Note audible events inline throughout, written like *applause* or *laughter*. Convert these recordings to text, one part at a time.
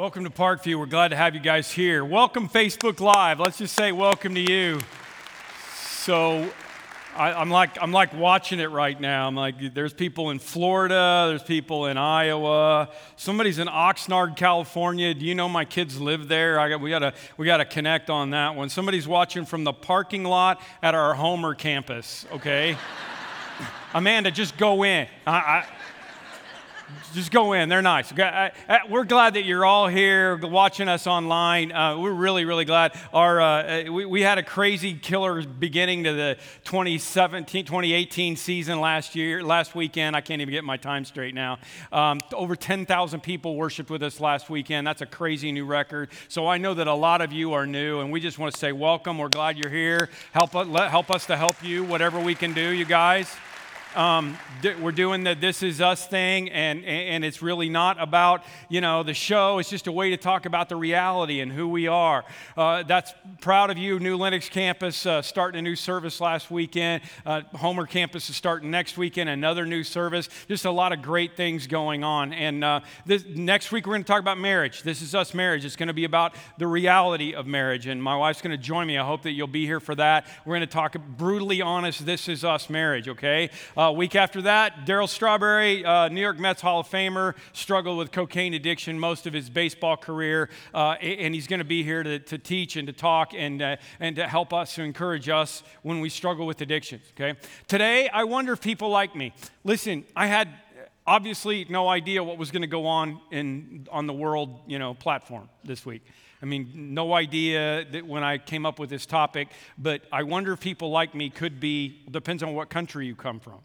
Welcome to Parkview. We're glad to have you guys here. Welcome, Facebook Live. Let's just say welcome to you. So, I, am like I'm like watching it right now. I'm like, there's people in Florida, there's people in Iowa, somebody's in Oxnard, California. Do you know my kids live there? I got, we gotta we gotta connect on that one. Somebody's watching from the parking lot at our Homer campus. Okay, *laughs* Amanda, just go in. I, I, just go in. They're nice. We're glad that you're all here watching us online. Uh, we're really, really glad. Our, uh, we, we, had a crazy killer beginning to the 2017, 2018 season last year, last weekend. I can't even get my time straight now. Um, over 10,000 people worshiped with us last weekend. That's a crazy new record. So I know that a lot of you are new, and we just want to say welcome. We're glad you're here. Help, help us to help you, whatever we can do, you guys. Um, we're doing the This Is Us thing, and, and it's really not about, you know, the show. It's just a way to talk about the reality and who we are. Uh, that's proud of you, New Lenox campus, uh, starting a new service last weekend. Uh, Homer campus is starting next weekend, another new service. Just a lot of great things going on. And uh, this, next week, we're going to talk about marriage. This Is Us marriage. It's going to be about the reality of marriage. And my wife's going to join me. I hope that you'll be here for that. We're going to talk brutally honest, This Is Us marriage, okay? Uh, week after that, Darryl Strawberry, uh, New York Mets Hall of Famer, struggled with cocaine addiction most of his baseball career, uh, and he's going to be here to, to teach and to talk and, uh, and to help us, to encourage us when we struggle with addictions, okay? Today, I wonder if people like me. Listen, I had obviously no idea what was going to go on in, on the world, you know, platform this week. I mean, no idea that when I came up with this topic, but I wonder if people like me could be, depends on what country you come from,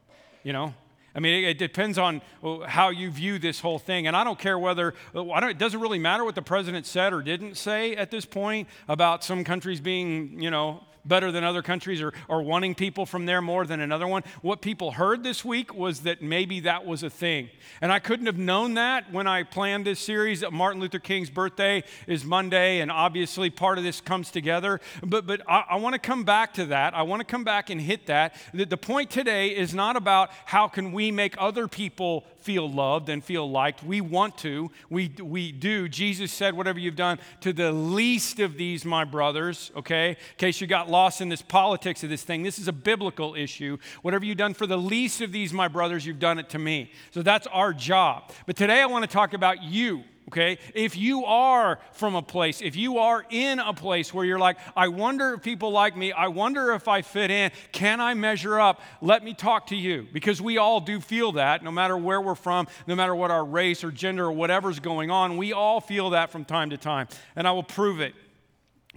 you know? I mean, it, depends on uh, how you view this whole thing. And I don't care whether, uh, it doesn't really matter what the president said or didn't say at this point about some countries being, you know, better than other countries or, or wanting people from there more than another one. What people heard this week was that maybe that was a thing. And I couldn't have known that when I planned this series. Martin Luther King's birthday is Monday, and obviously part of this comes together. But, but I, I want to come back to that. I want to come back and hit that. The, the point today is not about how can we make other people feel loved and feel liked. We want to. We, we do. Jesus said, whatever you've done to the least of these, my brothers, okay? In case you got lost in this politics of this thing, this is a biblical issue. Whatever you've done for the least of these, my brothers, you've done it to me. So that's our job. But today I want to talk about you okay? If you are from a place, if you are in a place where you're like, I wonder if people like me, I wonder if I fit in, can I measure up? Let me talk to you because we all do feel that no matter where we're from, no matter what our race or gender or whatever's going on, we all feel that from time to time. And I will prove it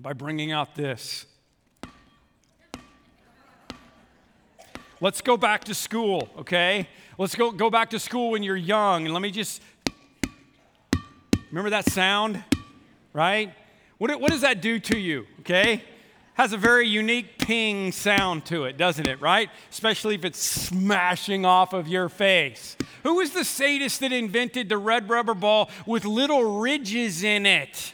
by bringing out this. Let's go back to school, okay? Let's go, go back to school when you're young. And let me just Remember that sound? Right? What, what does that do to you? Okay? Has a very unique ping sound to it, doesn't it? Right? Especially if it's smashing off of your face. Who was the sadist that invented the red rubber ball with little ridges in it?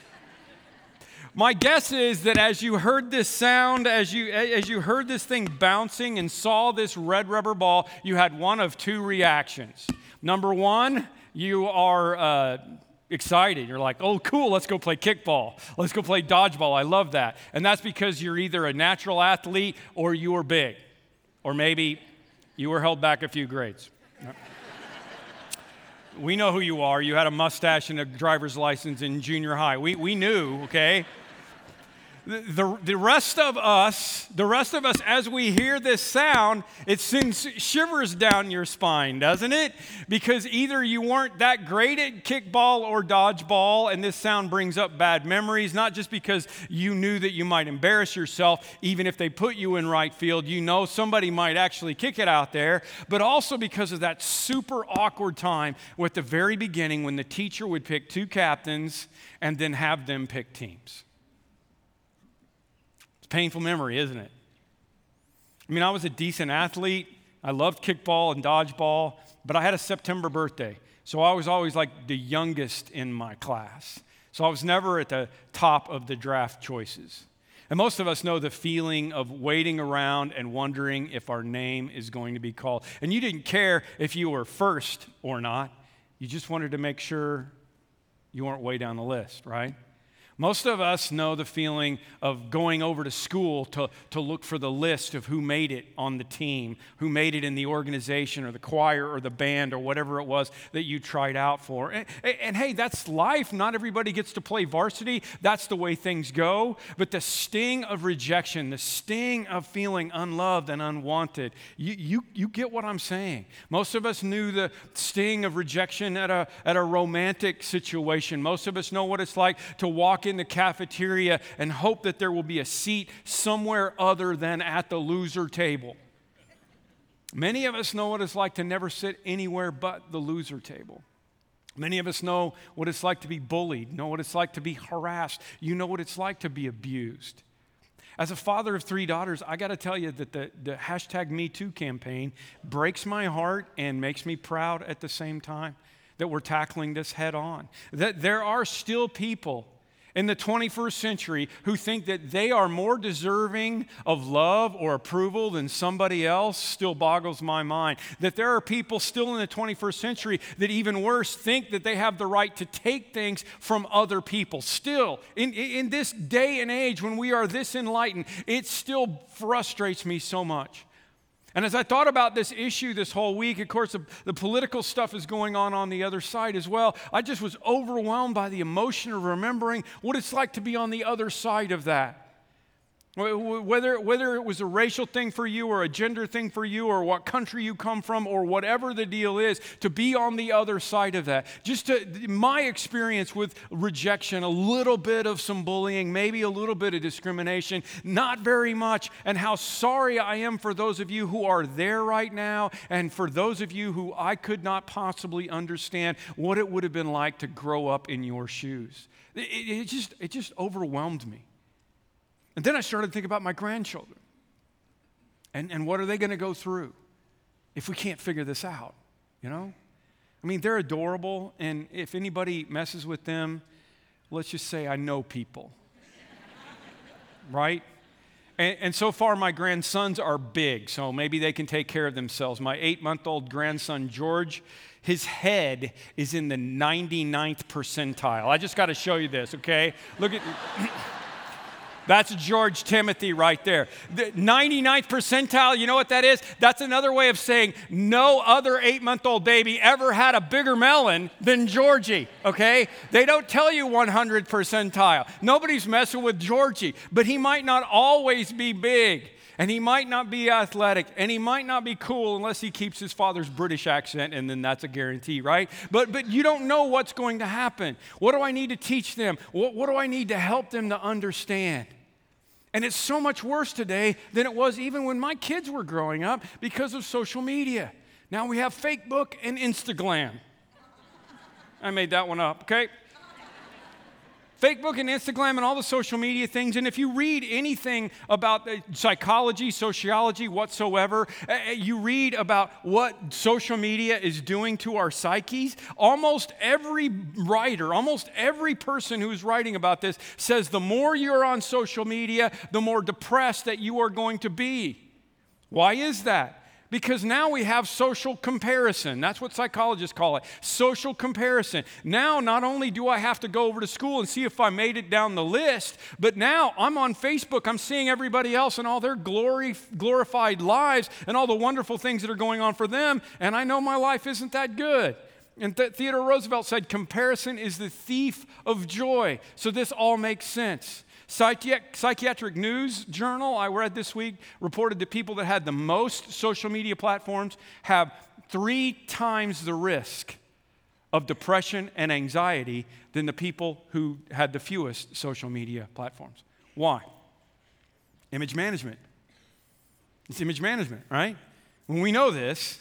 My guess is that as you heard this sound, as you, as you heard this thing bouncing and saw this red rubber ball, you had one of two reactions. Number one, you are uh, excited. You're like, oh, cool, let's go play kickball. Let's go play dodgeball. I love that. And that's because you're either a natural athlete or you were big. Or maybe you were held back a few grades. *laughs* we know who you are. You had a mustache and a driver's license in junior high. We, we knew, okay? The, the rest of us, the rest of us, as we hear this sound, it sends shivers down your spine, doesn't it? Because either you weren't that great at kickball or dodgeball, and this sound brings up bad memories, not just because you knew that you might embarrass yourself, even if they put you in right field, you know somebody might actually kick it out there, but also because of that super awkward time at the very beginning when the teacher would pick two captains and then have them pick teams painful memory, isn't it? I mean, I was a decent athlete. I loved kickball and dodgeball, but I had a September birthday. So I was always like the youngest in my class. So I was never at the top of the draft choices. And most of us know the feeling of waiting around and wondering if our name is going to be called. And you didn't care if you were first or not, you just wanted to make sure you weren't way down the list, right? Most of us know the feeling of going over to school to, to look for the list of who made it on the team, who made it in the organization or the choir or the band or whatever it was that you tried out for. And, and, hey, that's life. Not everybody gets to play varsity. That's the way things go. But the sting of rejection, the sting of feeling unloved and unwanted, you, you, you get what I'm saying. Most of us knew the sting of rejection at a, at a romantic situation. Most of us know what it's like to walk in the cafeteria and hope that there will be a seat somewhere other than at the loser table. Many of us know what it's like to never sit anywhere but the loser table. Many of us know what it's like to be bullied, know what it's like to be harassed. You know what it's like to be abused. As a father of three daughters, I got to tell you that the, the hashtag MeToo campaign breaks my heart and makes me proud at the same time that we're tackling this head on. That there are still people in the 21st century who think that they are more deserving of love or approval than somebody else still boggles my mind. That there are people still in the 21st century that, even worse, think that they have the right to take things from other people. Still, in, in this day and age when we are this enlightened, it still frustrates me so much. And as I thought about this issue this whole week, of course, the, the, political stuff is going on on the other side as well. I just was overwhelmed by the emotion of remembering what it's like to be on the other side of that. Whether, whether it was a racial thing for you or a gender thing for you or what country you come from or whatever the deal is, to be on the other side of that. Just to, my experience with rejection, a little bit of some bullying, maybe a little bit of discrimination, not very much, and how sorry I am for those of you who are there right now and for those of you who I could not possibly understand what it would have been like to grow up in your shoes. It, it just, it just overwhelmed me. And then I started to think about my grandchildren. And, and what are they going to go through if we can't figure this out? You know? I mean, they're adorable, and if anybody messes with them, let's just say I know people. *laughs* right? And, and, so far, my grandsons are big, so maybe they can take care of themselves. My eight month old grandson, George, his head is in the 99th percentile. I just got to show you this, okay? Look at. *clears throat* That's George Timothy right there. The 99th percentile, you know what that is? That's another way of saying no other eight month old baby ever had a bigger melon than Georgie, okay? They don't tell you 100 percentile. Nobody's messing with Georgie, but he might not always be big. And he might not be athletic, and he might not be cool unless he keeps his father's British accent, and then that's a guarantee, right? But, but you don't know what's going to happen. What do I need to teach them? What, what do I need to help them to understand? And it's so much worse today than it was even when my kids were growing up because of social media. Now we have Facebook and Instagram. I made that one up, okay? Facebook and Instagram and all the social media things. And if you read anything about psychology, sociology, whatsoever, eh, eh, you read about what social media is doing to our psyches. Almost every writer, almost every person who's writing about this says the more you're on social media, the more depressed that you are going to be. Why is that? Because now we have social comparison. That's what psychologists call it social comparison. Now, not only do I have to go over to school and see if I made it down the list, but now I'm on Facebook. I'm seeing everybody else and all their glory, glorified lives and all the wonderful things that are going on for them. And I know my life isn't that good. And Th- Theodore Roosevelt said, Comparison is the thief of joy. So this all makes sense. Psychiatric News Journal, I read this week, reported that people that had the most social media platforms have three times the risk of depression and anxiety than the people who had the fewest social media platforms. Why? Image management. It's image management, right? When we know this,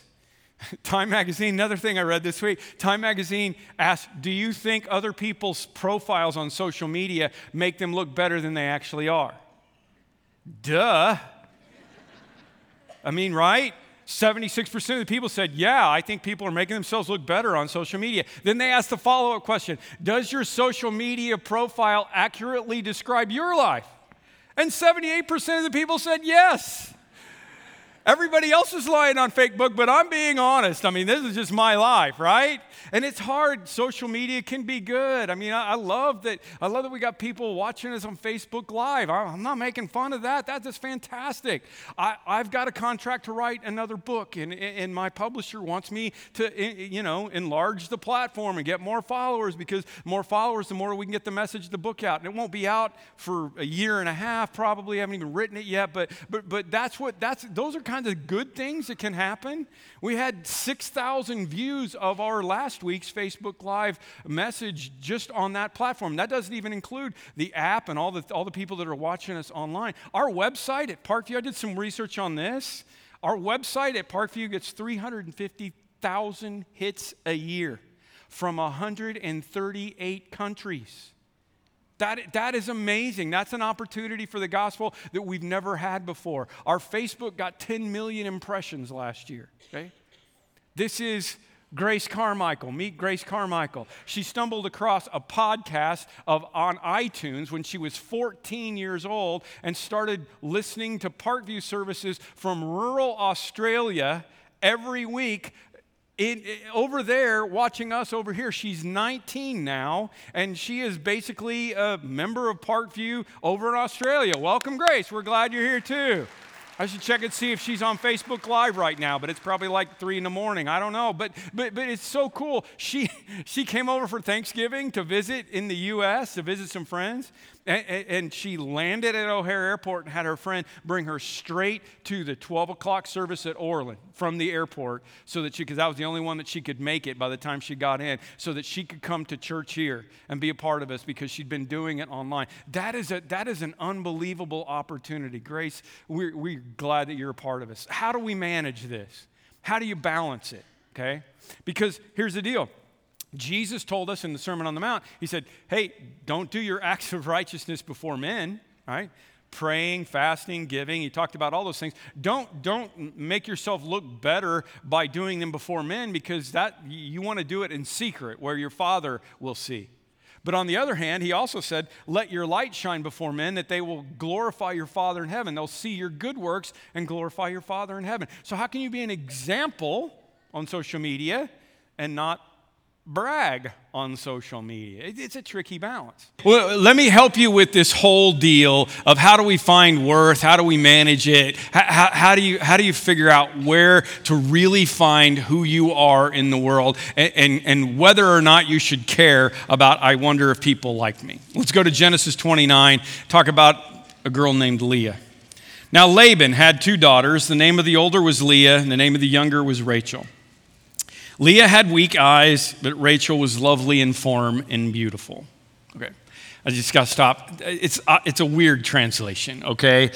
*laughs* Time Magazine, another thing I read this week, Time Magazine asked, Do you think other people's profiles on social media make them look better than they actually are? Duh. I mean, right? 76% of the people said, Yeah, I think people are making themselves look better on social media. Then they asked the follow up question Does your social media profile accurately describe your life? And 78% of the people said yes. Everybody else is lying on Facebook, but I'm being honest. I mean, this is just my life, right? And it's hard. Social media can be good. I mean, I, I love that. I love that we got people watching us on Facebook Live. I, I'm not making fun of that. That's just fantastic. I, I've got a contract to write another book, and, and my publisher wants me to, eh, eh, you know, enlarge the platform and get more followers because more followers, the more we can get the message of the book out. And it won't be out for a year and a half, probably. I haven't even written it yet, but but but that's what that's those are of good things that can happen. We had 6,000 views of our last week's Facebook Live message just on that platform. That doesn't even include the app and all the, all the people that are watching us online. Our website at Parkview, I did some research on this. Our website at Parkview gets 350,000 hits a year from 138 countries. That, that is amazing. That's an opportunity for the gospel that we've never had before. Our Facebook got 10 million impressions last year. Okay? This is Grace Carmichael. Meet Grace Carmichael. She stumbled across a podcast of on iTunes when she was 14 years old and started listening to Parkview services from rural Australia every week in, eh, over there watching us over here she's 19 now and she is basically a member of parkview over in australia welcome grace we're glad you're here too I should check and see if she's on Facebook Live right now, but it's probably like three in the morning. I don't know, but but but it's so cool. She *laughs* she came over for Thanksgiving to visit in the U.S. to visit some friends, and, and, she landed at O'Hare Airport and had her friend bring her straight to the 12 o'clock service at Orland from the airport so that she, because that was the only one that she could make it by the time she got in, so that she could come to church here and be a part of us because she'd been doing it online. That is, a, that is an unbelievable opportunity. Grace, we're, we're glad that you're a part of us. How do we manage this? How do you balance it? Okay? Because here's the deal Jesus told us in the Sermon on the Mount, He said, Hey, don't do your acts of righteousness before men, right? Praying, fasting, giving. He talked about all those things. Don't, don't make yourself look better by doing them before men because that you want to do it in secret where your father will see. But on the other hand, he also said, Let your light shine before men that they will glorify your Father in heaven. They'll see your good works and glorify your Father in heaven. So, how can you be an example on social media and not brag on social media. It's a tricky balance. Well, let me help you with this whole deal of how do we find worth? How do we manage it? How, how, do, you, how do you figure out where to really find who you are in the world and, and, and whether or not you should care about, I wonder if people like me? Let's go to Genesis 29, talk about a girl named Leah. Now, Laban had two daughters. The name of the older was Leah, and the name of the younger was Rachel. Leah had weak eyes, but Rachel was lovely in form and beautiful. Okay. I just got to stop. It's, uh, it's a weird translation, okay?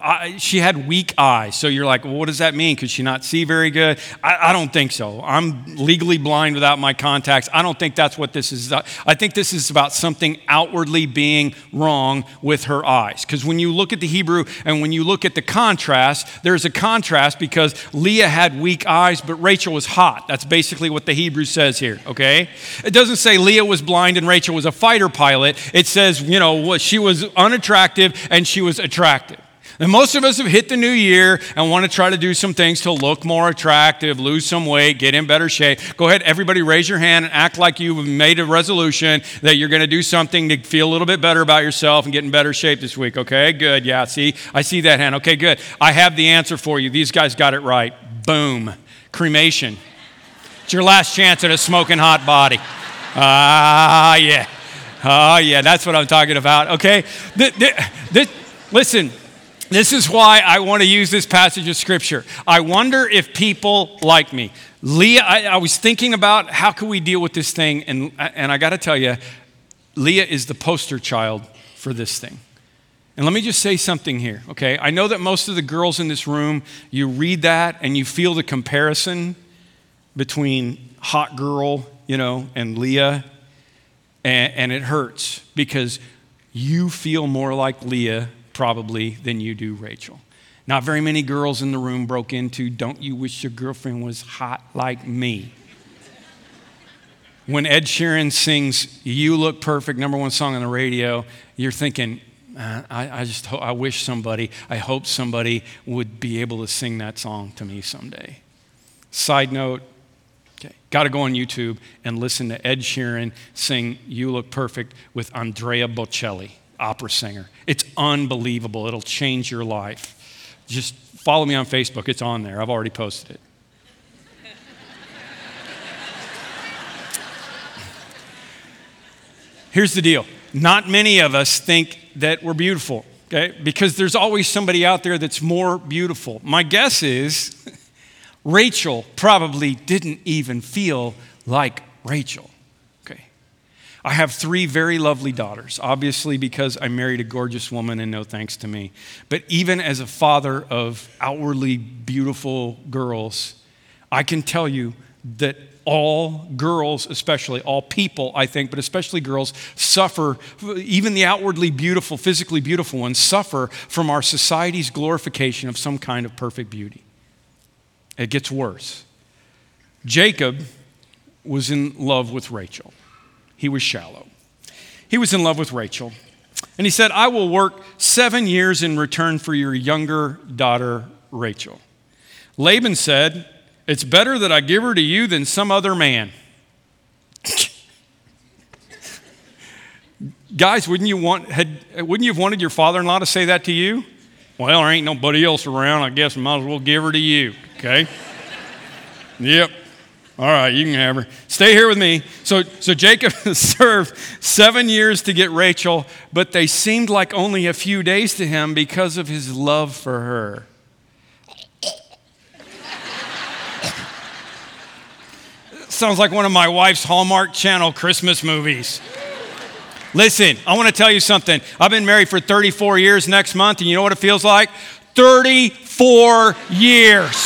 I, she had weak eyes. So you're like, well, what does that mean? Could she not see very good? I, I, don't think so. I'm legally blind without my contacts. I don't think that's what this is. I think this is about something outwardly being wrong with her eyes. Because when you look at the Hebrew and when you look at the contrast, there's a contrast because Leah had weak eyes, but Rachel was hot. That's basically what the Hebrew says here, okay? It doesn't say Leah was blind and Rachel was a fighter pilot. It's says, you know, she was unattractive and she was attractive. And most of us have hit the new year and want to try to do some things to look more attractive, lose some weight, get in better shape. Go ahead, everybody, raise your hand and act like you've made a resolution that you're going to do something to feel a little bit better about yourself and get in better shape this week. Okay, good. Yeah, see, I see that hand. Okay, good. I have the answer for you. These guys got it right. Boom. Cremation. It's your last chance at a smoking hot body. Ah, yeah. Oh, yeah, that's what I'm talking about, okay? listen, this is why I want to use this passage of scripture. I wonder if people like me. Leah, I, I was thinking about how can we deal with this thing, and, and I got to tell you, Leah is the poster child for this thing. And let me just say something here, okay? I know that most of the girls in this room, you read that and you feel the comparison between hot girl, you know, and Leah and, and it hurts because you feel more like Leah probably than you do Rachel. Not very many girls in the room broke into, Don't you wish your girlfriend was hot like me? when Ed Sheeran sings You Look Perfect, number one song on the radio, you're thinking, Man, I, I just ho- I wish somebody, I hope somebody would be able to sing that song to me someday. Side note, okay, got to go on YouTube and listen to Ed Sheeran sing You Look Perfect with Andrea Bocelli, opera singer. It's unbelievable. It'll change your life. Just follow me on Facebook. It's on there. I've already posted it. Here's the deal not many of us think that we're beautiful, okay? Because there's always somebody out there that's more beautiful. My guess is Rachel probably didn't even feel like Rachel, okay? I have three very lovely daughters, obviously because I married a gorgeous woman and no thanks to me. But even as a father of outwardly beautiful girls, I can tell you that all girls, especially, all people, I think, but especially girls, suffer, even the outwardly beautiful, physically beautiful ones, suffer from our society's glorification of some kind of perfect beauty. It gets worse. Jacob was in love with Rachel, he was shallow. He was in love with Rachel. And he said, I will work seven years in return for your younger daughter, Rachel. Laban said, it's better that I give her to you than some other man. *laughs* Guys, wouldn't you, want, had, wouldn't you have wanted your father in law to say that to you? Well, there ain't nobody else around. I guess I might as well give her to you, okay? yep. All right, you can have her. Stay here with me. So, so Jacob *laughs* served seven years to get Rachel, but they seemed like only a few days to him because of his love for her. sounds like one of my wife's Hallmark Channel Christmas movies. Listen, I want to tell you something. I've been married for 34 years next month, and you know what it feels like? 34 years.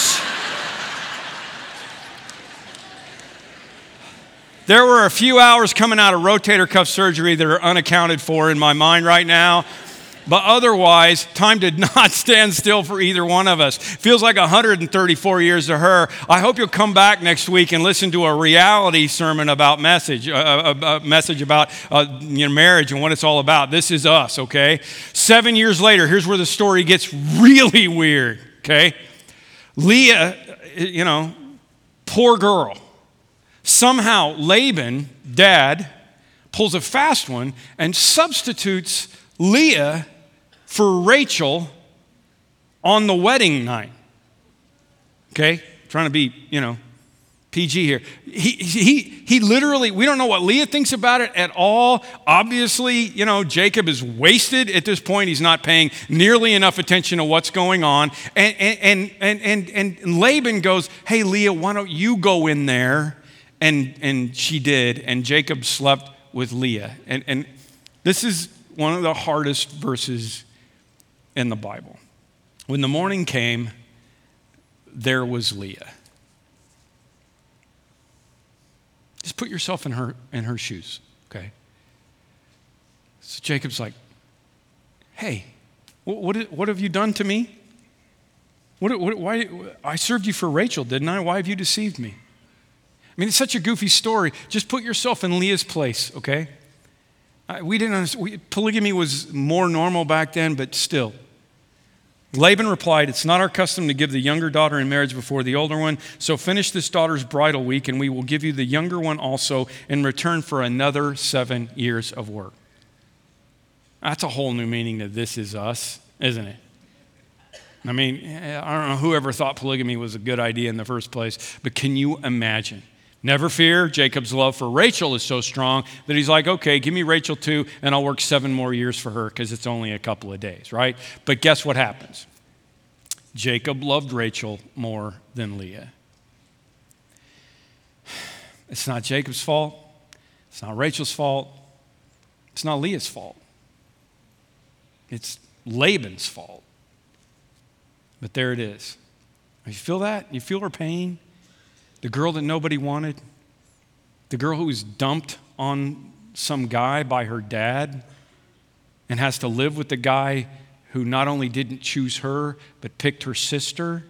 There were a few hours coming out of rotator cuff surgery that are unaccounted for in my mind right now. But otherwise, time did *laughs* not stand still for either one of us. Feels like 134 years to her. I hope you'll come back next week and listen to a reality sermon about message, a, a, a message about uh, you know, marriage and what it's all about. This is us, okay? Seven years later, here's where the story gets really weird, okay? Leah, you know, poor girl. Somehow Laban, dad, pulls a fast one and substitutes Leah for Rachel on the wedding night. Okay? Trying to be, you know, PG here. He, he, he literally, we don't know what Leah thinks about it at all. Obviously, you know, Jacob is wasted at this point. He's not paying nearly enough attention to what's going on. And, and, and, and, and Laban goes, Hey, Leah, why don't you go in there? And, and she did. And Jacob slept with Leah. And, and this is one of the hardest verses in the Bible. When the morning came, there was Leah. Just put yourself in her, in her shoes, okay? So Jacob's like, hey, what, what, what have you done to me? What, what, why, I served you for Rachel, didn't I? Why have you deceived me? I mean, it's such a goofy story. Just put yourself in Leah's place, okay? We didn't we, polygamy was more normal back then, but still. Laban replied, It's not our custom to give the younger daughter in marriage before the older one, so finish this daughter's bridal week, and we will give you the younger one also in return for another seven years of work. That's a whole new meaning to this is us, isn't it? I mean, I don't know whoever thought polygamy was a good idea in the first place, but can you imagine? Never fear, Jacob's love for Rachel is so strong that he's like, okay, give me Rachel too, and I'll work seven more years for her because it's only a couple of days, right? But guess what happens? Jacob loved Rachel more than Leah. It's not Jacob's fault. It's not Rachel's fault. It's not Leah's fault. It's Laban's fault. But there it is. You feel that? You feel her pain? The girl that nobody wanted, the girl who was dumped on some guy by her dad and has to live with the guy who not only didn't choose her, but picked her sister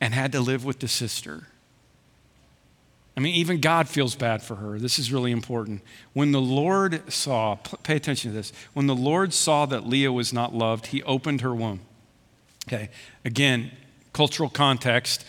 and had to live with the sister. I mean, even God feels bad for her. This is really important. When the Lord saw, pay attention to this, when the Lord saw that Leah was not loved, he opened her womb. Okay, again, cultural context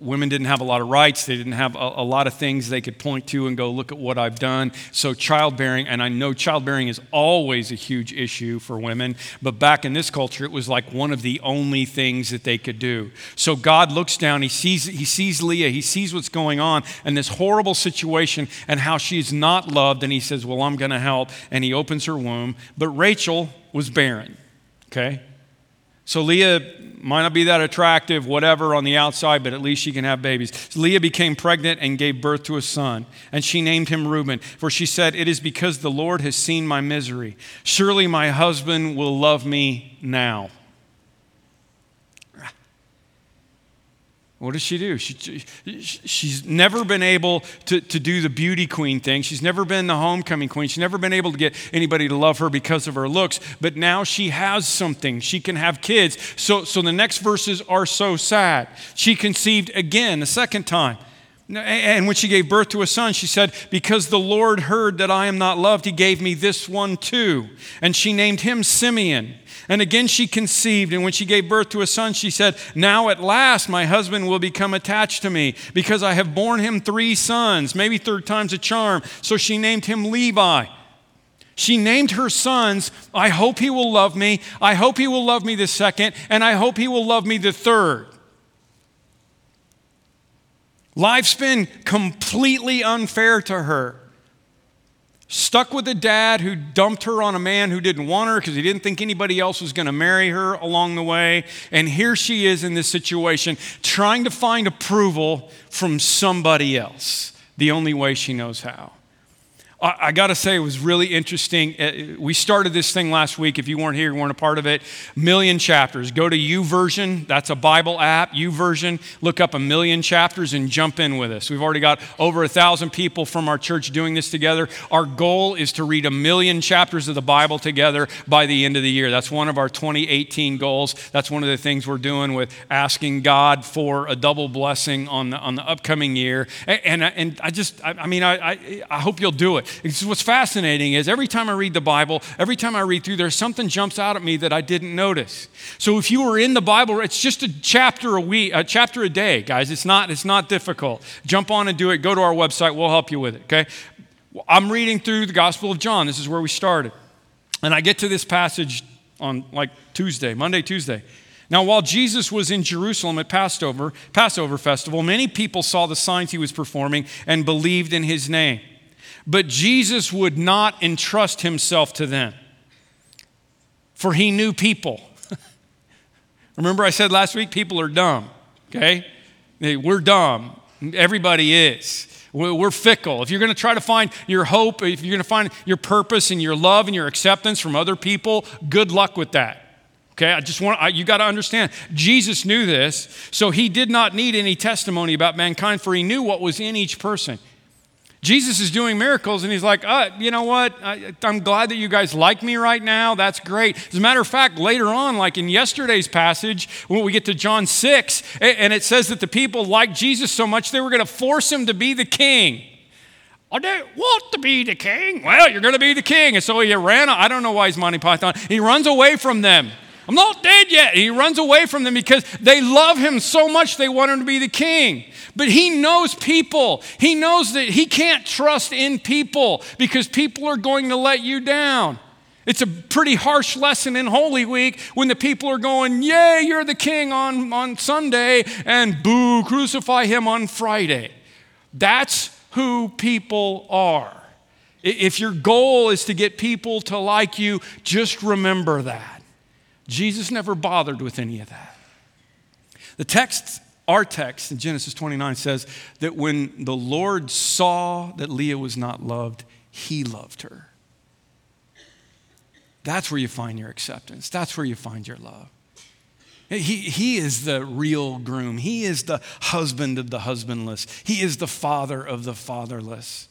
women didn't have a lot of rights. They didn't have a, a, lot of things they could point to and go, look at what I've done. So, childbearing, and I know childbearing is always a huge issue for women, but back in this culture, it was like one of the only things that they could do. So, God looks down, He sees, he sees Leah, He sees what's going on and this horrible situation and how she's not loved, and He says, Well, I'm going to help. And He opens her womb. But Rachel was barren, okay? So Leah might not be that attractive, whatever, on the outside, but at least she can have babies. So Leah became pregnant and gave birth to a son, and she named him Reuben, for she said, It is because the Lord has seen my misery. Surely my husband will love me now. What does she do? She, she's never been able to, to do the beauty queen thing. She's never been the homecoming queen. She's never been able to get anybody to love her because of her looks. But now she has something. She can have kids. So, so the next verses are so sad. She conceived again, a second time. And when she gave birth to a son, she said, Because the Lord heard that I am not loved, he gave me this one too. And she named him Simeon. And again she conceived, and when she gave birth to a son, she said, Now at last my husband will become attached to me, because I have borne him three sons. Maybe third time's a charm. So she named him Levi. She named her sons, I hope he will love me, I hope he will love me the second, and I hope he will love me the third. Life's been completely unfair to her. Stuck with a dad who dumped her on a man who didn't want her because he didn't think anybody else was going to marry her along the way. And here she is in this situation trying to find approval from somebody else, the only way she knows how. I, got to say, it was really interesting. Uh, we started this thing last week. If you weren't here, you weren't a part of it. Million chapters. Go to YouVersion. That's a Bible app. YouVersion. Look up a million chapters and jump in with us. We've already got over a thousand people from our church doing this together. Our goal is to read a million chapters of the Bible together by the end of the year. That's one of our 2018 goals. That's one of the things we're doing with asking God for a double blessing on the, on the upcoming year. And, and, and I just, I, I mean, I, I, I hope you'll do it. What's fascinating is every time I read the Bible, every time I read through, there's something jumps out at me that I didn't notice. So if you were in the Bible, it's just a chapter a week, a chapter a day, guys. It's not, it's not difficult. Jump on and do it. Go to our website. We'll help you with it. Okay. I'm reading through the Gospel of John. This is where we started, and I get to this passage on like Tuesday, Monday, Tuesday. Now, while Jesus was in Jerusalem at Passover, Passover festival, many people saw the signs he was performing and believed in his name. But Jesus would not entrust himself to them, for he knew people. *laughs* Remember, I said last week, people are dumb, okay? We're dumb. Everybody is. We're fickle. If you're going to try to find your hope, if you're going to find your purpose and your love and your acceptance from other people, good luck with that. Okay, I just want I, you got to understand. Jesus knew this, so he did not need any testimony about mankind, for he knew what was in each person. Jesus is doing miracles, and he's like, uh, you know what? I, am glad that you guys like me right now. That's great. As a matter of fact, later on, like in yesterday's passage, when we get to John 6, and it says that the people liked Jesus so much they were going to force him to be the king. I don't want to be the king. Well, you're going to be the king. And so he ran, I don't know why he's Monty Python. He runs away from them. I'm not dead yet. He runs away from them because they love him so much they want him to be the king. But he knows people. He knows that he can't trust in people because people are going to let you down. It's a pretty harsh lesson in Holy Week when the people are going, Yay, you're the king on, on Sunday, and boo, crucify him on Friday. That's who people are. If your goal is to get people to like you, just remember that. Jesus never bothered with any of that. The text our text in Genesis 29 says that when the Lord saw that Leah was not loved, he loved her. That's where you find your acceptance. That's where you find your love. He, he is the real groom. He is the husband of the husbandless. He is the father of the fatherless.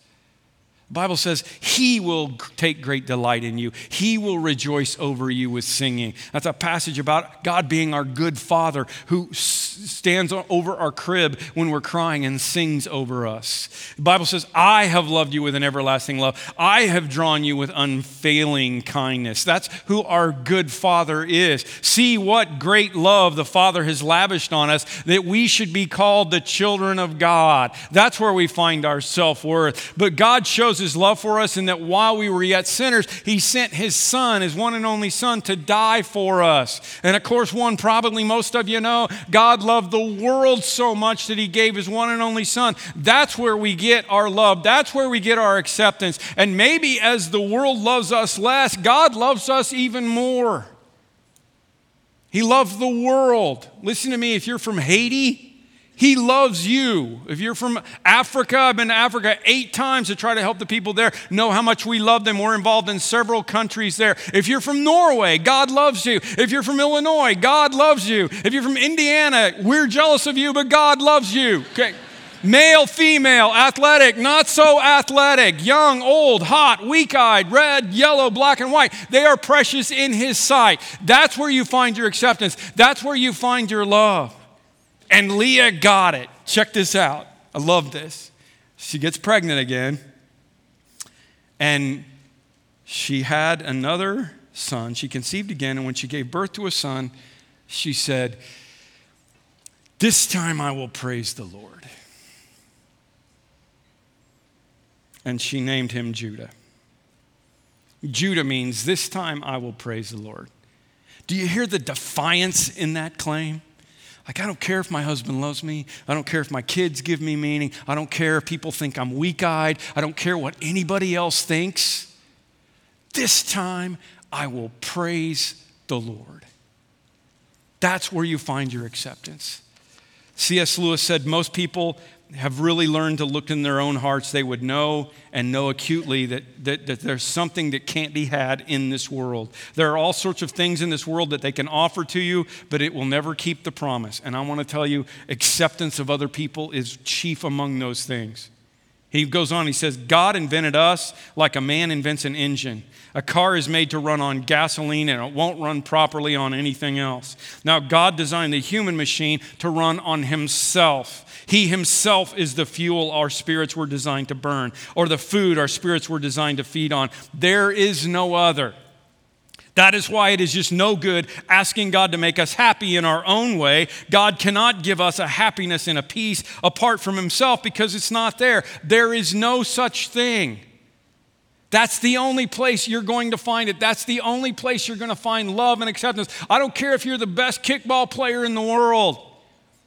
The Bible says he will take great delight in you. He will rejoice over you with singing. That's a passage about God being our good father who stands over our crib when we're crying and sings over us. The Bible says, I have loved you with an everlasting love. I have drawn you with unfailing kindness. That's who our good father is. See what great love the Father has lavished on us that we should be called the children of God. That's where we find our self worth. But God shows his love for us, and that while we were yet sinners, he sent his son, his one and only son, to die for us. And of course, one probably most of you know God loved the world so much that he gave his one and only son. That's where we get our love, that's where we get our acceptance. And maybe as the world loves us less, God loves us even more. He loved the world. Listen to me, if you're from Haiti, he loves you. If you're from Africa, I've been to Africa eight times to try to help the people there know how much we love them. We're involved in several countries there. If you're from Norway, God loves you. If you're from Illinois, God loves you. If you're from Indiana, we're jealous of you, but God loves you. Okay. Male, female, athletic, not so athletic, young, old, hot, weak eyed, red, yellow, black, and white. They are precious in His sight. That's where you find your acceptance. That's where you find your love. And Leah got it. Check this out. I love this. She gets pregnant again, and she had another son. She conceived again, and when she gave birth to a son, she said, This time I will praise the Lord. And she named him Judah. Judah means, This time I will praise the Lord. Do you hear the defiance in that claim? Like, I don't care if my husband loves me. I don't care if my kids give me meaning. I don't care if people think I'm weak eyed. I don't care what anybody else thinks. This time, I will praise the Lord. That's where you find your acceptance. C.S. Lewis said most people have really learned to look in their own hearts, they would know and know acutely that, that, that, there's something that can't be had in this world. There are all sorts of things in this world that they can offer to you, but it will never keep the promise. And I want to tell you, acceptance of other people is chief among those things. He goes on, he says, God invented us like a man invents an engine. A car is made to run on gasoline and it won't run properly on anything else. Now, God designed the human machine to run on himself. He himself is the fuel our spirits were designed to burn, or the food our spirits were designed to feed on. There is no other. That is why it is just no good asking God to make us happy in our own way. God cannot give us a happiness and a peace apart from Himself because it's not there. There is no such thing. That's the only place you're going to find it. That's the only place you're going to find love and acceptance. I don't care if you're the best kickball player in the world.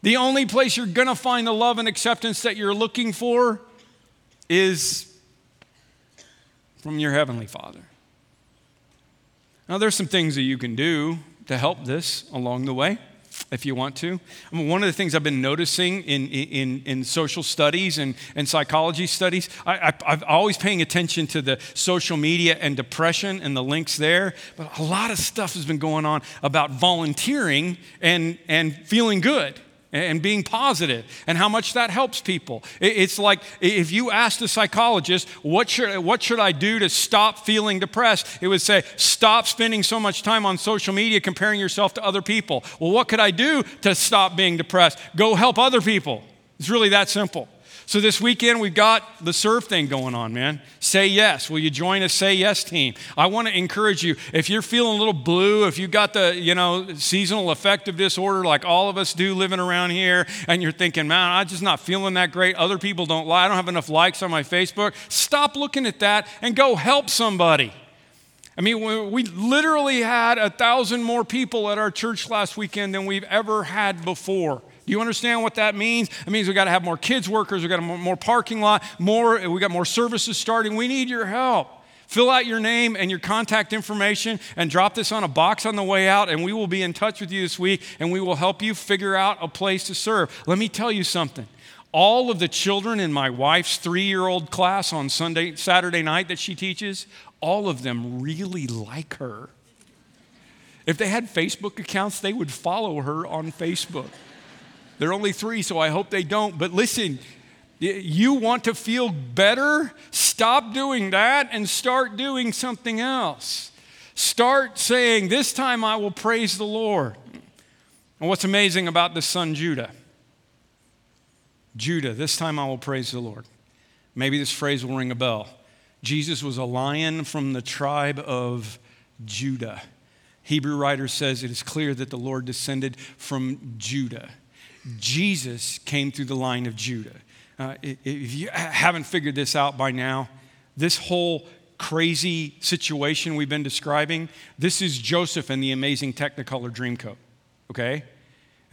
The only place you're going to find the love and acceptance that you're looking for is from your Heavenly Father. Now, there's some things that you can do to help this along the way if you want to. I mean, one of the things I've been noticing in, in, in social studies and, and psychology studies, I, I, am always paying attention to the social media and depression and the links there. But a lot of stuff has been going on about volunteering and, and feeling good and being positive and how much that helps people. It's like if you asked a psychologist, what should, what should I do to stop feeling depressed? It would say, stop spending so much time on social media comparing yourself to other people. Well, what could I do to stop being depressed? Go help other people. It's really that simple. So this weekend we've got the serve thing going on, man. Say yes. Will you join a say yes team? I want to encourage you. If you're feeling a little blue, if you've got the, you know, seasonal affective disorder like all of us do living around here, and you're thinking, man, I'm just not feeling that great. Other people don't like, I don't have enough likes on my Facebook. Stop looking at that and go help somebody. I mean, we literally had a thousand more people at our church last weekend than we've ever had before. Do you understand what that means? It means we got to have more kids workers, we got more parking lot, more we got more services starting. We need your help. Fill out your name and your contact information and drop this on a box on the way out, and we will be in touch with you this week and we will help you figure out a place to serve. Let me tell you something. All of the children in my wife's three year old class on Sunday, Saturday night that she teaches, all of them really like her. If they had Facebook accounts, they would follow her on Facebook. They're only three, so I hope they don't. But listen, You want to feel better? Stop doing that and start doing something else. Start saying, This time I will praise the Lord. And what's amazing about the son Judah? Judah, this time I will praise the Lord. Maybe this phrase will ring a bell. Jesus was a lion from the tribe of Judah. Hebrew writer says it is clear that the Lord descended from Judah. Jesus came through the line of Judah. Uh, if you haven't figured this out by now, this whole crazy situation we've been describing, this is Joseph and the amazing Technicolor Dreamcoat, okay?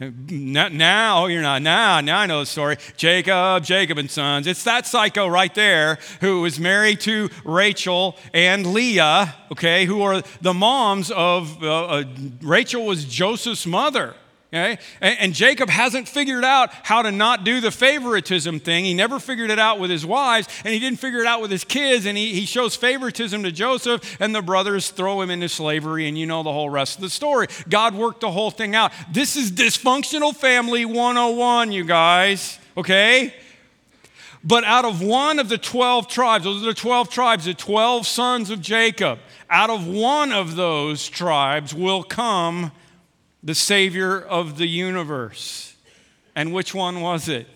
Now you're not. Now, now I know the story. Jacob, Jacob and sons. It's that psycho right there who was married to Rachel and Leah, okay, who are the moms of uh, uh, Rachel was Joseph's mother. Okay? And, Jacob hasn't figured out how to not do the favoritism thing. He never figured it out with his wives, and he didn't figure it out with his kids. And he, he shows favoritism to Joseph, and the brothers throw him into slavery, and you know the whole rest of the story. God worked the whole thing out. This is dysfunctional family 101, you guys, okay? But out of one of the 12 tribes, those are the 12 tribes, the 12 sons of Jacob, out of one of those tribes will come the Savior of the universe. And which one was it?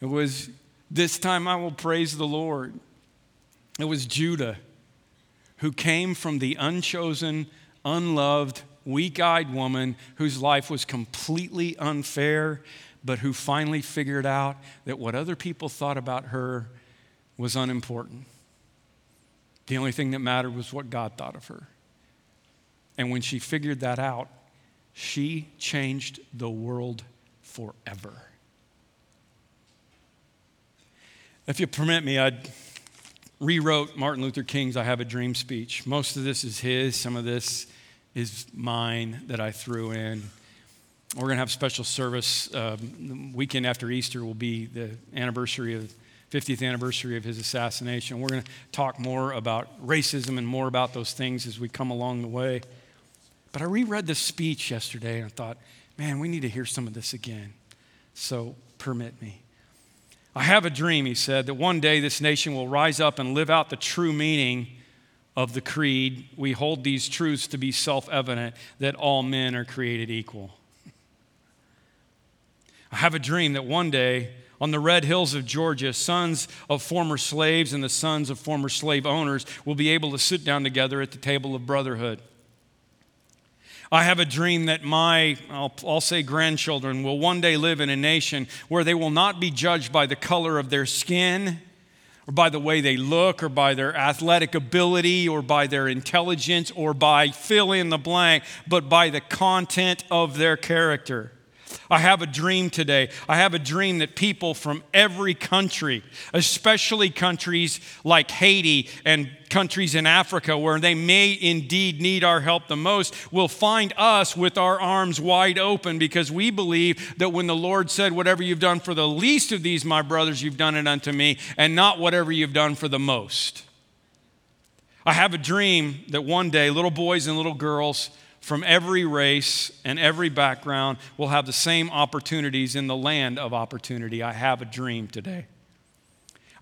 It was, This time I will praise the Lord. It was Judah, who came from the unchosen, unloved, weak eyed woman whose life was completely unfair, but who finally figured out that what other people thought about her was unimportant. The only thing that mattered was what God thought of her. And when she figured that out, she changed the world forever. If you permit me, I rewrote Martin Luther King's I Have a Dream speech. Most of this is his, some of this is mine that I threw in. We're going to have special service. Um, the weekend after Easter will be the anniversary of 50th anniversary of his assassination. We're going to talk more about racism and more about those things as we come along the way. But I reread this speech yesterday and I thought, man, we need to hear some of this again. So permit me. I have a dream, he said, that one day this nation will rise up and live out the true meaning of the creed. We hold these truths to be self evident that all men are created equal. I have a dream that one day, on the red hills of Georgia, sons of former slaves and the sons of former slave owners will be able to sit down together at the table of brotherhood. I have a dream that my, I'll, I'll, say grandchildren, will one day live in a nation where they will not be judged by the color of their skin, or by the way they look, or by their athletic ability, or by their intelligence, or by fill in the blank, but by the content of their character. I have a dream today. I have a dream that people from every country, especially countries like Haiti and countries in Africa where they may indeed need our help the most, will find us with our arms wide open because we believe that when the Lord said, Whatever you've done for the least of these, my brothers, you've done it unto me, and not whatever you've done for the most. I have a dream that one day little boys and little girls, from every race and every background will have the same opportunities in the land of opportunity. I have a dream today.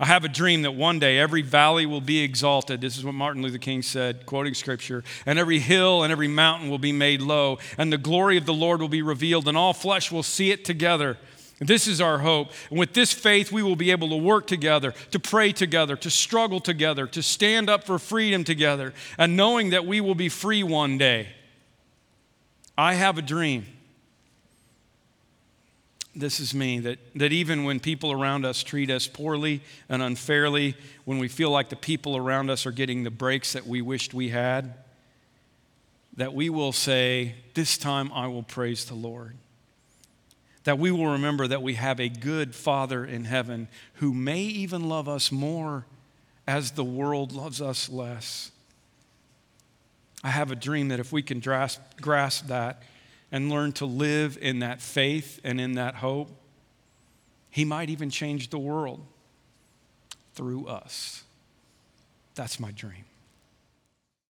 I have a dream that one day every valley will be exalted. This is what Martin Luther King said, quoting scripture. And every hill and every mountain will be made low, and the glory of the Lord will be revealed, and all flesh will see it together. This is our hope. And with this faith, we will be able to work together, to pray together, to struggle together, to stand up for freedom together, and knowing that we will be free one day. I have a dream. This is me that, that even when people around us treat us poorly and unfairly, when we feel like the people around us are getting the breaks that we wished we had, that we will say, This time I will praise the Lord. That we will remember that we have a good Father in heaven who may even love us more as the world loves us less. I have a dream that if we can grasp, grasp that and learn to live in that faith and in that hope, He might even change the world through us. That's my dream.